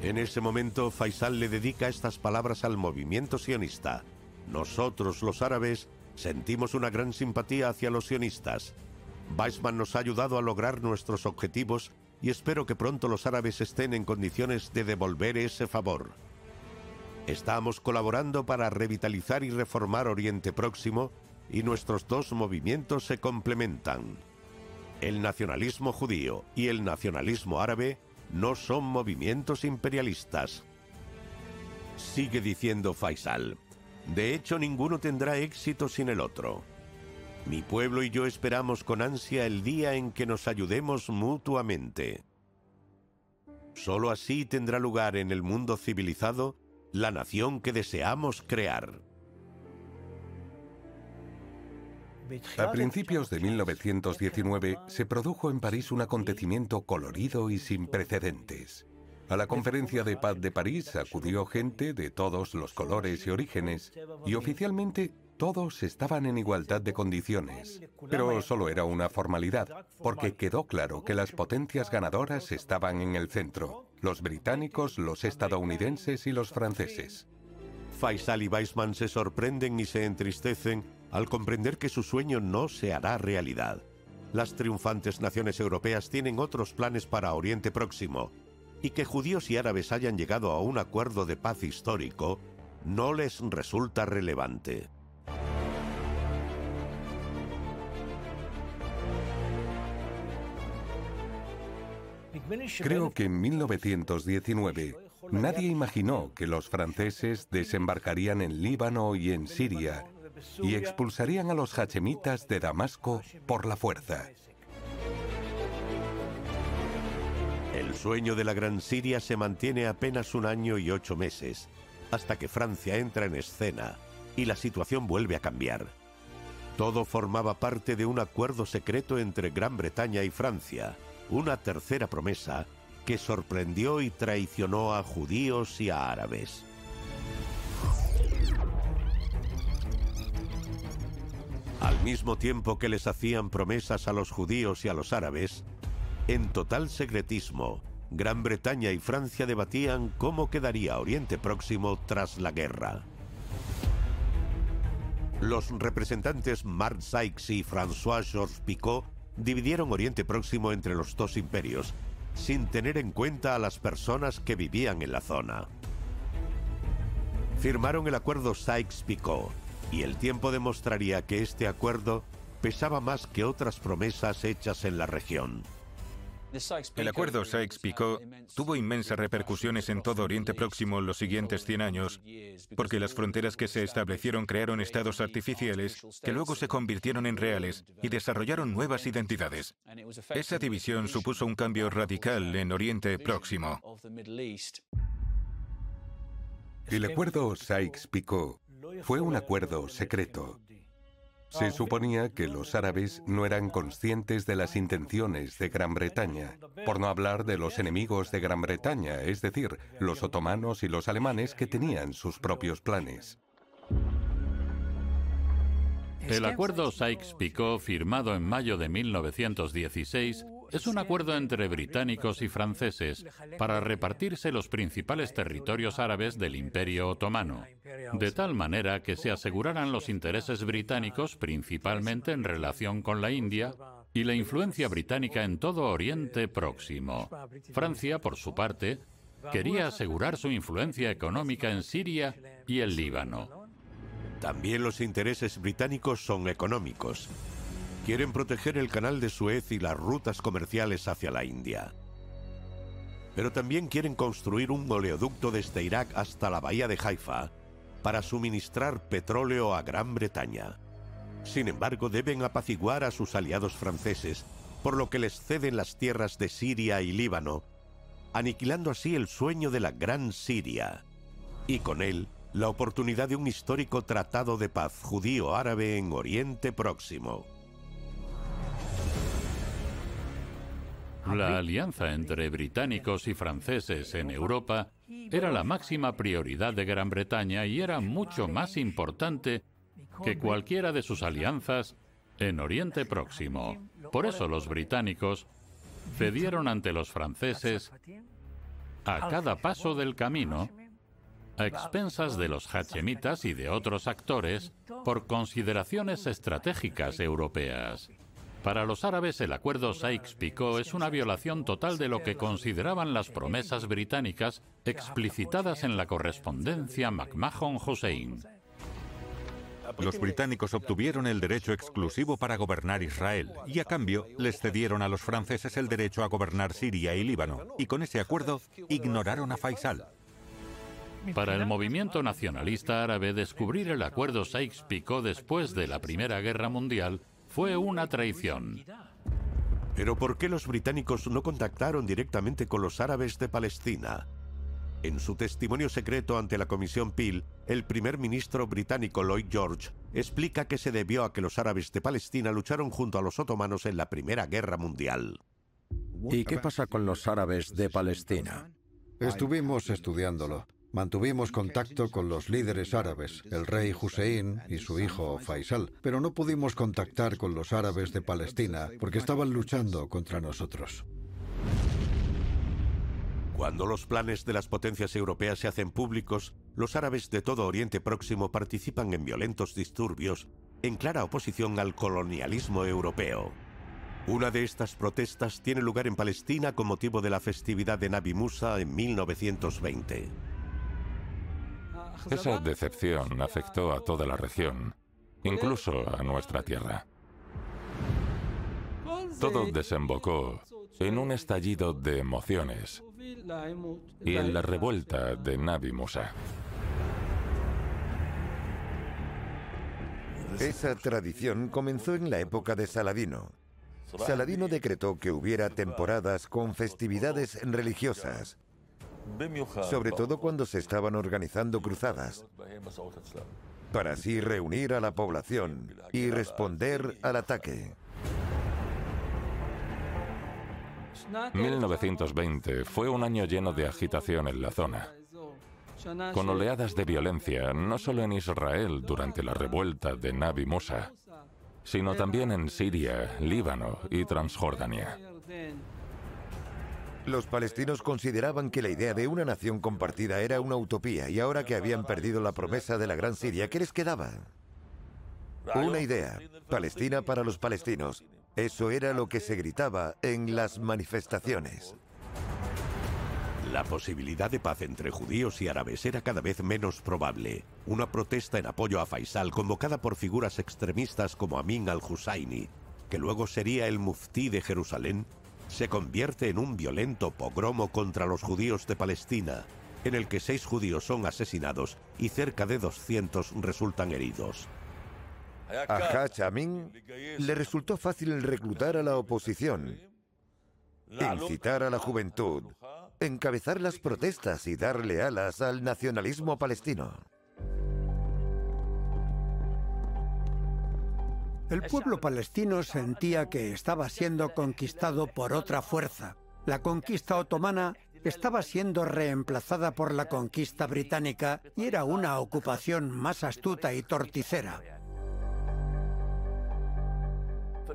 Speaker 5: En ese momento, Faisal le dedica estas palabras al movimiento sionista. Nosotros, los árabes, sentimos una gran simpatía hacia los sionistas. Weizmann nos ha ayudado a lograr nuestros objetivos y espero que pronto los árabes estén en condiciones de devolver ese favor. Estamos colaborando para revitalizar y reformar Oriente Próximo y nuestros dos movimientos se complementan. El nacionalismo judío y el nacionalismo árabe no son movimientos imperialistas. Sigue diciendo Faisal. De hecho, ninguno tendrá éxito sin el otro. Mi pueblo y yo esperamos con ansia el día en que nos ayudemos mutuamente. Solo así tendrá lugar en el mundo civilizado la nación que deseamos crear.
Speaker 4: A principios de 1919 se produjo en París un acontecimiento colorido y sin precedentes. A la conferencia de paz de París acudió gente de todos los colores y orígenes y oficialmente todos estaban en igualdad de condiciones, pero solo era una formalidad, porque quedó claro que las potencias ganadoras estaban en el centro, los británicos, los estadounidenses y los franceses.
Speaker 5: Faisal y Weizmann se sorprenden y se entristecen al comprender que su sueño no se hará realidad. las triunfantes naciones europeas tienen otros planes para Oriente Próximo y que judíos y árabes hayan llegado a un acuerdo de paz histórico no les resulta relevante.
Speaker 4: Creo que en 1919 nadie imaginó que los franceses desembarcarían en Líbano y en Siria y expulsarían a los hachemitas de Damasco por la fuerza.
Speaker 5: El sueño de la Gran Siria se mantiene apenas un año y ocho meses, hasta que Francia entra en escena y la situación vuelve a cambiar. Todo formaba parte de un acuerdo secreto entre Gran Bretaña y Francia, una tercera promesa que sorprendió y traicionó a judíos y a árabes. Al mismo tiempo que les hacían promesas a los judíos y a los árabes, en total secretismo, Gran Bretaña y Francia debatían cómo quedaría Oriente Próximo tras la guerra. Los representantes Mark Sykes y François-Georges Picot dividieron Oriente Próximo entre los dos imperios, sin tener en cuenta a las personas que vivían en la zona. Firmaron el acuerdo Sykes-Picot, y el tiempo demostraría que este acuerdo pesaba más que otras promesas hechas en la región.
Speaker 10: El acuerdo Sykes-Picot tuvo inmensas repercusiones en todo Oriente Próximo los siguientes 100 años, porque las fronteras que se establecieron crearon estados artificiales que luego se convirtieron en reales y desarrollaron nuevas identidades. Esa división supuso un cambio radical en Oriente Próximo.
Speaker 4: El acuerdo Sykes-Picot fue un acuerdo secreto. Se suponía que los árabes no eran conscientes de las intenciones de Gran Bretaña, por no hablar de los enemigos de Gran Bretaña, es decir, los otomanos y los alemanes que tenían sus propios planes.
Speaker 2: El acuerdo Sykes-Picot, firmado en mayo de 1916, es un acuerdo entre británicos y franceses para repartirse los principales territorios árabes del Imperio Otomano, de tal manera que se aseguraran los intereses británicos principalmente en relación con la India y la influencia británica en todo Oriente Próximo. Francia, por su parte, quería asegurar su influencia económica en Siria y el Líbano.
Speaker 5: También los intereses británicos son económicos. Quieren proteger el canal de Suez y las rutas comerciales hacia la India. Pero también quieren construir un oleoducto desde Irak hasta la bahía de Haifa para suministrar petróleo a Gran Bretaña. Sin embargo, deben apaciguar a sus aliados franceses, por lo que les ceden las tierras de Siria y Líbano, aniquilando así el sueño de la Gran Siria, y con él la oportunidad de un histórico tratado de paz judío-árabe en Oriente Próximo.
Speaker 2: La alianza entre británicos y franceses en Europa era la máxima prioridad de Gran Bretaña y era mucho más importante que cualquiera de sus alianzas en Oriente Próximo. Por eso los británicos cedieron ante los franceses a cada paso del camino a expensas de los hachemitas y de otros actores por consideraciones estratégicas europeas. Para los árabes, el acuerdo Sykes-Picot es una violación total de lo que consideraban las promesas británicas explicitadas en la correspondencia McMahon-Hussein.
Speaker 12: Los británicos obtuvieron el derecho exclusivo para gobernar Israel y a cambio les cedieron a los franceses el derecho a gobernar Siria y Líbano y con ese acuerdo ignoraron a Faisal.
Speaker 2: Para el movimiento nacionalista árabe, descubrir el acuerdo Sykes-Picot después de la Primera Guerra Mundial fue una traición.
Speaker 5: Pero ¿por qué los británicos no contactaron directamente con los árabes de Palestina? En su testimonio secreto ante la Comisión Peel, el primer ministro británico Lloyd George explica que se debió a que los árabes de Palestina lucharon junto a los otomanos en la Primera Guerra Mundial.
Speaker 13: ¿Y qué pasa con los árabes de Palestina?
Speaker 7: Estuvimos estudiándolo. Mantuvimos contacto con los líderes árabes, el rey Hussein y su hijo Faisal, pero no pudimos contactar con los árabes de Palestina porque estaban luchando contra nosotros.
Speaker 5: Cuando los planes de las potencias europeas se hacen públicos, los árabes de todo Oriente Próximo participan en violentos disturbios en clara oposición al colonialismo europeo. Una de estas protestas tiene lugar en Palestina con motivo de la festividad de Nabi Musa en 1920.
Speaker 6: Esa decepción afectó a toda la región, incluso a nuestra tierra. Todo desembocó en un estallido de emociones y en la revuelta de Nabi Musa.
Speaker 1: Esa tradición comenzó en la época de Saladino. Saladino decretó que hubiera temporadas con festividades religiosas, sobre todo cuando se estaban organizando cruzadas, para así reunir a la población y responder al ataque.
Speaker 6: 1920 fue un año lleno de agitación en la zona, con oleadas de violencia no solo en Israel durante la revuelta de Nabi Musa, sino también en Siria, Líbano y Transjordania.
Speaker 1: Los palestinos consideraban que la idea de una nación compartida era una utopía y ahora que habían perdido la promesa de la Gran Siria, ¿qué les quedaba? Una idea, Palestina para los palestinos. Eso era lo que se gritaba en las manifestaciones.
Speaker 5: La posibilidad de paz entre judíos y árabes era cada vez menos probable. Una protesta en apoyo a Faisal, convocada por figuras extremistas como Amin al-Husayni, que luego sería el muftí de Jerusalén, se convierte en un violento pogromo contra los judíos de Palestina, en el que seis judíos son asesinados y cerca de 200 resultan heridos.
Speaker 1: A Hach Amin le resultó fácil reclutar a la oposición, incitar a la juventud, encabezar las protestas y darle alas al nacionalismo palestino.
Speaker 9: El pueblo palestino sentía que estaba siendo conquistado por otra fuerza. La conquista otomana estaba siendo reemplazada por la conquista británica y era una ocupación más astuta y torticera.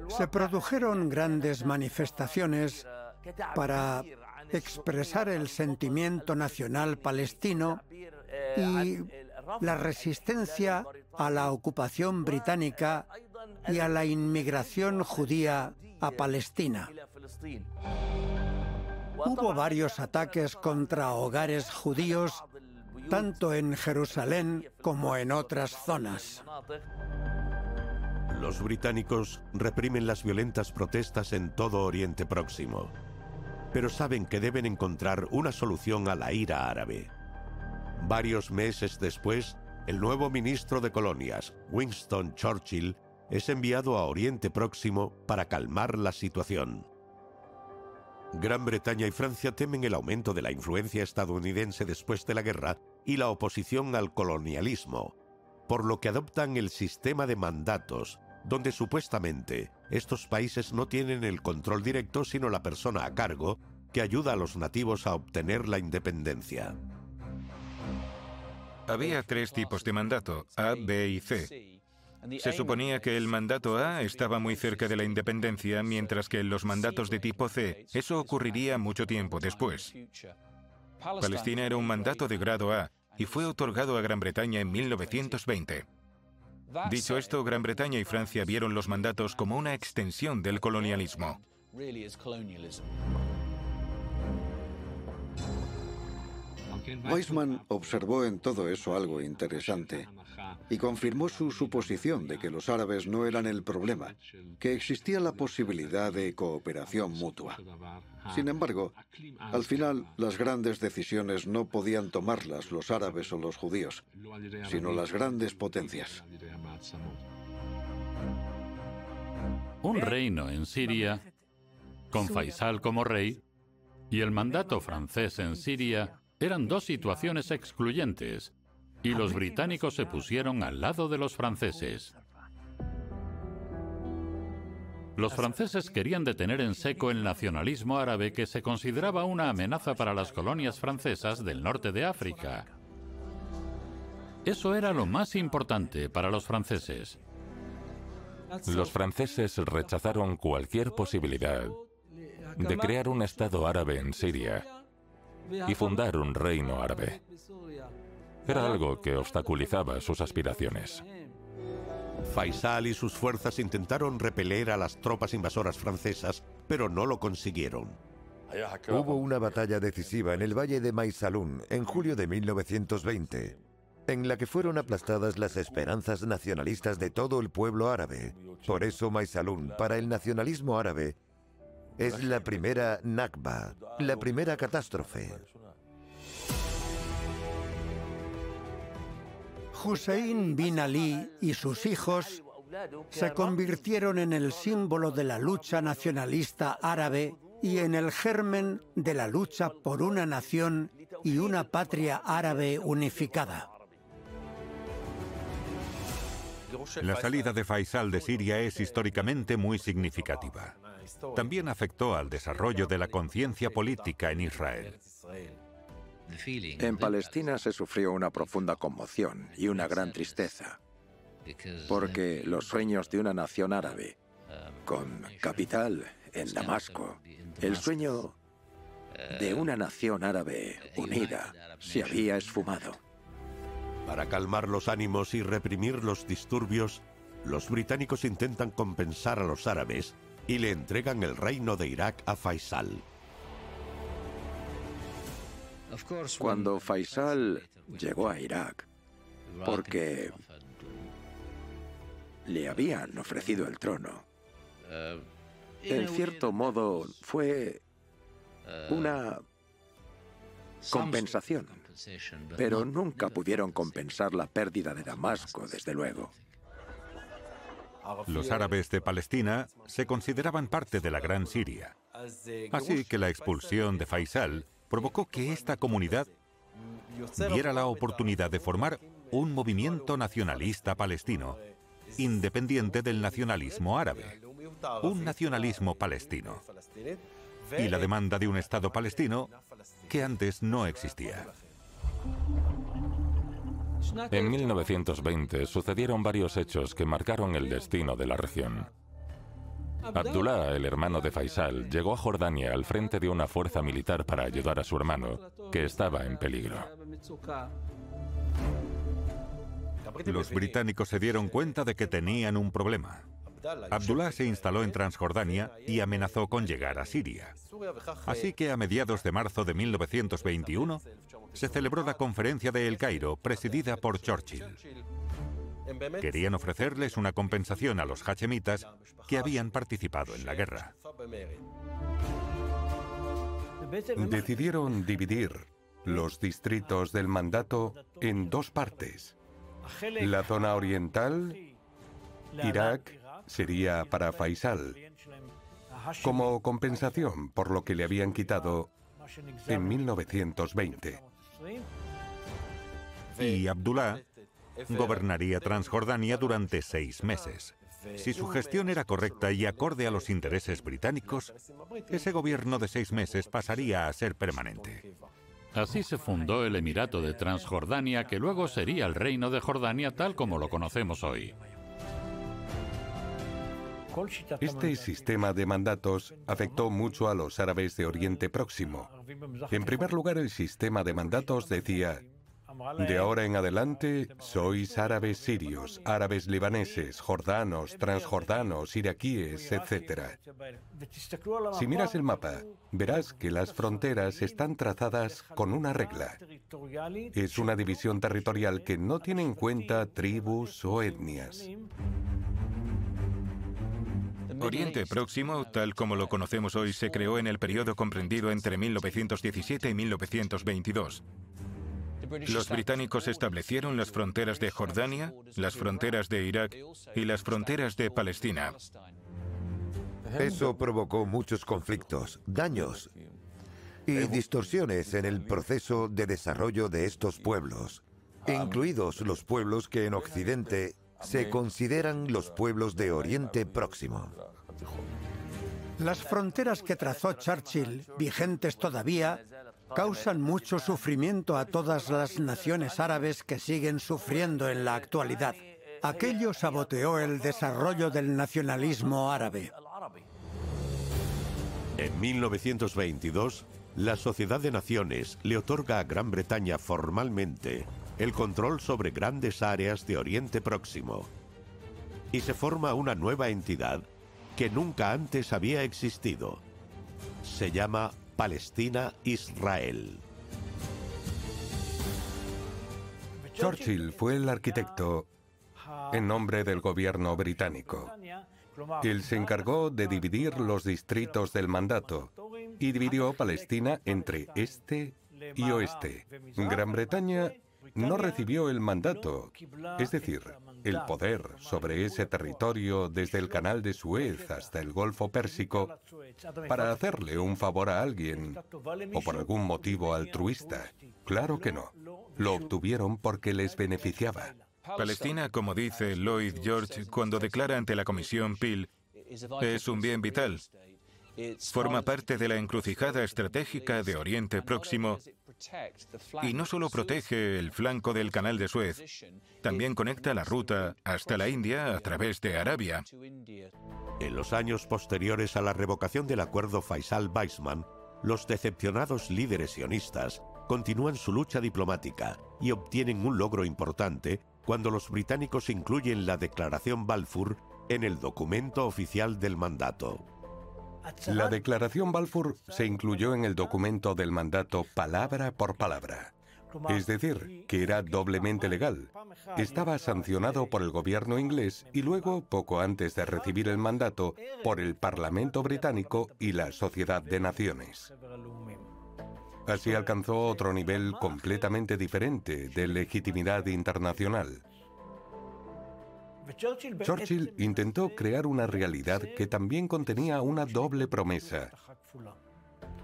Speaker 9: Se produjeron grandes manifestaciones para expresar el sentimiento nacional palestino y la resistencia a la ocupación británica y a la inmigración judía a Palestina. Hubo varios ataques contra hogares judíos, tanto en Jerusalén como en otras zonas.
Speaker 5: Los británicos reprimen las violentas protestas en todo Oriente Próximo pero saben que deben encontrar una solución a la ira árabe. Varios meses después, el nuevo ministro de Colonias, Winston Churchill, es enviado a Oriente Próximo para calmar la situación. Gran Bretaña y Francia temen el aumento de la influencia estadounidense después de la guerra y la oposición al colonialismo, por lo que adoptan el sistema de mandatos, donde supuestamente estos países no tienen el control directo sino la persona a cargo que ayuda a los nativos a obtener la independencia.
Speaker 10: Había tres tipos de mandato, A, B y C. Se suponía que el mandato A estaba muy cerca de la independencia, mientras que en los mandatos de tipo C eso ocurriría mucho tiempo después. Palestina era un mandato de grado A y fue otorgado a Gran Bretaña en 1920. Dicho esto, Gran Bretaña y Francia vieron los mandatos como una extensión del colonialismo.
Speaker 7: Weizmann observó en todo eso algo interesante y confirmó su suposición de que los árabes no eran el problema, que existía la posibilidad de cooperación mutua. Sin embargo, al final las grandes decisiones no podían tomarlas los árabes o los judíos, sino las grandes potencias.
Speaker 2: Un reino en Siria, con Faisal como rey, y el mandato francés en Siria eran dos situaciones excluyentes, y los británicos se pusieron al lado de los franceses. Los franceses querían detener en seco el nacionalismo árabe que se consideraba una amenaza para las colonias francesas del norte de África. Eso era lo más importante para los franceses.
Speaker 6: Los franceses rechazaron cualquier posibilidad de crear un Estado árabe en Siria y fundar un reino árabe. Era algo que obstaculizaba sus aspiraciones.
Speaker 5: Faisal y sus fuerzas intentaron repeler a las tropas invasoras francesas, pero no lo consiguieron.
Speaker 1: Hubo una batalla decisiva en el Valle de Maisalún en julio de 1920, en la que fueron aplastadas las esperanzas nacionalistas de todo el pueblo árabe. Por eso Maisalún, para el nacionalismo árabe, es la primera Nakba, la primera catástrofe.
Speaker 9: Hussein bin Ali y sus hijos se convirtieron en el símbolo de la lucha nacionalista árabe y en el germen de la lucha por una nación y una patria árabe unificada.
Speaker 12: La salida de Faisal de Siria es históricamente muy significativa. También afectó al desarrollo de la conciencia política en Israel.
Speaker 13: En Palestina se sufrió una profunda conmoción y una gran tristeza, porque los sueños de una nación árabe, con capital en Damasco, el sueño de una nación árabe unida, se había esfumado.
Speaker 5: Para calmar los ánimos y reprimir los disturbios, los británicos intentan compensar a los árabes y le entregan el reino de Irak a Faisal.
Speaker 13: Cuando Faisal llegó a Irak, porque le habían ofrecido el trono, en cierto modo fue una compensación, pero nunca pudieron compensar la pérdida de Damasco, desde luego.
Speaker 12: Los árabes de Palestina se consideraban parte de la Gran Siria. Así que la expulsión de Faisal provocó que esta comunidad diera la oportunidad de formar un movimiento nacionalista palestino, independiente del nacionalismo árabe, un nacionalismo palestino, y la demanda de un Estado palestino que antes no existía.
Speaker 6: En 1920 sucedieron varios hechos que marcaron el destino de la región. Abdullah, el hermano de Faisal, llegó a Jordania al frente de una fuerza militar para ayudar a su hermano, que estaba en peligro.
Speaker 12: Los británicos se dieron cuenta de que tenían un problema. Abdullah se instaló en Transjordania y amenazó con llegar a Siria. Así que a mediados de marzo de 1921 se celebró la conferencia de El Cairo, presidida por Churchill. Querían ofrecerles una compensación a los hachemitas que habían participado en la guerra.
Speaker 4: Decidieron dividir los distritos del mandato en dos partes. La zona oriental, Irak, sería para Faisal, como compensación por lo que le habían quitado en 1920.
Speaker 12: Y Abdullah gobernaría Transjordania durante seis meses. Si su gestión era correcta y acorde a los intereses británicos, ese gobierno de seis meses pasaría a ser permanente.
Speaker 2: Así se fundó el Emirato de Transjordania, que luego sería el Reino de Jordania tal como lo conocemos hoy.
Speaker 4: Este sistema de mandatos afectó mucho a los árabes de Oriente Próximo. En primer lugar, el sistema de mandatos decía, de ahora en adelante sois árabes sirios, árabes libaneses, jordanos, transjordanos, iraquíes, etc. Si miras el mapa, verás que las fronteras están trazadas con una regla. Es una división territorial que no tiene en cuenta tribus o etnias.
Speaker 10: Oriente Próximo, tal como lo conocemos hoy, se creó en el periodo comprendido entre 1917 y 1922. Los británicos establecieron las fronteras de Jordania, las fronteras de Irak y las fronteras de Palestina.
Speaker 1: Eso provocó muchos conflictos, daños y distorsiones en el proceso de desarrollo de estos pueblos, incluidos los pueblos que en Occidente se consideran los pueblos de Oriente Próximo.
Speaker 9: Las fronteras que trazó Churchill, vigentes todavía, causan mucho sufrimiento a todas las naciones árabes que siguen sufriendo en la actualidad. Aquello saboteó el desarrollo del nacionalismo árabe.
Speaker 5: En 1922, la Sociedad de Naciones le otorga a Gran Bretaña formalmente el control sobre grandes áreas de Oriente Próximo. y se forma una nueva entidad que nunca antes había existido. Se llama Palestina-Israel.
Speaker 4: Churchill fue el arquitecto en nombre del gobierno británico. Él se encargó de dividir los distritos del mandato y dividió Palestina entre este y oeste. Gran Bretaña no recibió el mandato, es decir, el poder sobre ese territorio desde el canal de Suez hasta el Golfo Pérsico para hacerle un favor a alguien o por algún motivo altruista. Claro que no. Lo obtuvieron porque les beneficiaba.
Speaker 10: Palestina, como dice Lloyd George cuando declara ante la Comisión Peel, es un bien vital. Forma parte de la encrucijada estratégica de Oriente Próximo y no solo protege el flanco del canal de Suez, también conecta la ruta hasta la India a través de Arabia.
Speaker 5: En los años posteriores a la revocación del acuerdo Faisal-Weizmann, los decepcionados líderes sionistas continúan su lucha diplomática y obtienen un logro importante cuando los británicos incluyen la Declaración Balfour en el documento oficial del mandato.
Speaker 4: La declaración Balfour se incluyó en el documento del mandato palabra por palabra. Es decir, que era doblemente legal. Estaba sancionado por el gobierno inglés y luego, poco antes de recibir el mandato, por el Parlamento británico y la Sociedad de Naciones. Así alcanzó otro nivel completamente diferente de legitimidad internacional. Churchill intentó crear una realidad que también contenía una doble promesa,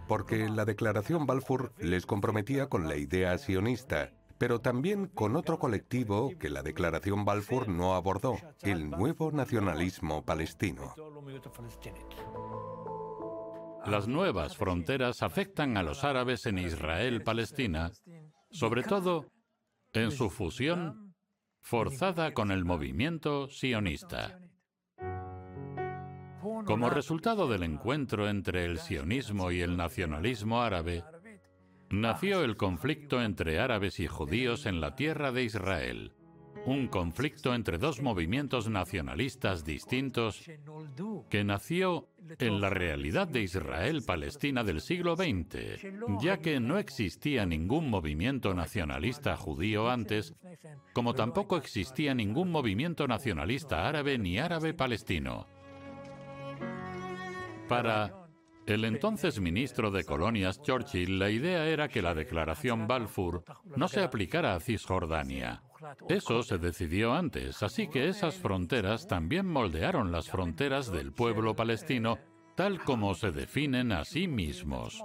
Speaker 4: porque la declaración Balfour les comprometía con la idea sionista, pero también con otro colectivo que la declaración Balfour no abordó, el nuevo nacionalismo palestino.
Speaker 2: Las nuevas fronteras afectan a los árabes en Israel-Palestina, sobre todo en su fusión forzada con el movimiento sionista. Como resultado del encuentro entre el sionismo y el nacionalismo árabe, nació el conflicto entre árabes y judíos en la tierra de Israel, un conflicto entre dos movimientos nacionalistas distintos que nació en la realidad de Israel-Palestina del siglo XX, ya que no existía ningún movimiento nacionalista judío antes, como tampoco existía ningún movimiento nacionalista árabe ni árabe palestino. Para el entonces ministro de Colonias Churchill, la idea era que la declaración Balfour no se aplicara a Cisjordania. Eso se decidió antes, así que esas fronteras también moldearon las fronteras del pueblo palestino tal como se definen a sí mismos.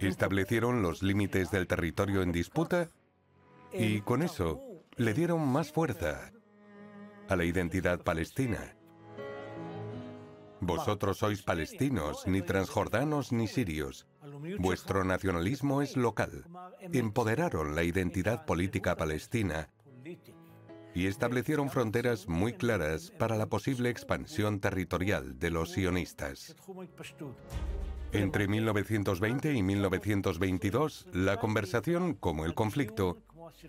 Speaker 4: Establecieron los límites del territorio en disputa y con eso le dieron más fuerza a la identidad palestina. Vosotros sois palestinos, ni transjordanos ni sirios. Vuestro nacionalismo es local. Empoderaron la identidad política palestina y establecieron fronteras muy claras para la posible expansión territorial de los sionistas. Entre 1920 y 1922, la conversación, como el conflicto,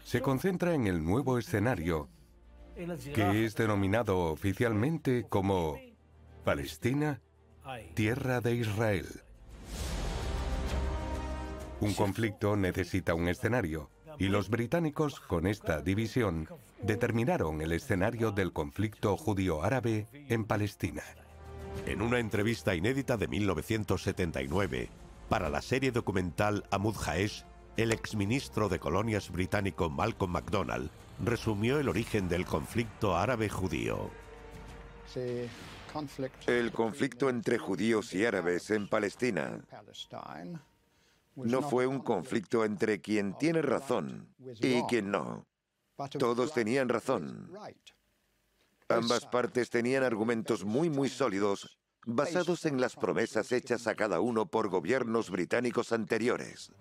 Speaker 4: se concentra en el nuevo escenario, que es denominado oficialmente como Palestina, tierra de Israel. Un conflicto necesita un escenario, y los británicos, con esta división, determinaron el escenario del conflicto judío-árabe en Palestina.
Speaker 5: En una entrevista inédita de 1979, para la serie documental Amud Haesh, el exministro de Colonias británico Malcolm MacDonald resumió el origen del conflicto árabe-judío.
Speaker 1: El conflicto entre judíos y árabes en Palestina no fue un conflicto entre quien tiene razón y quien no. Todos tenían razón. Ambas partes tenían argumentos muy, muy sólidos basados en las promesas hechas a cada uno por gobiernos británicos anteriores.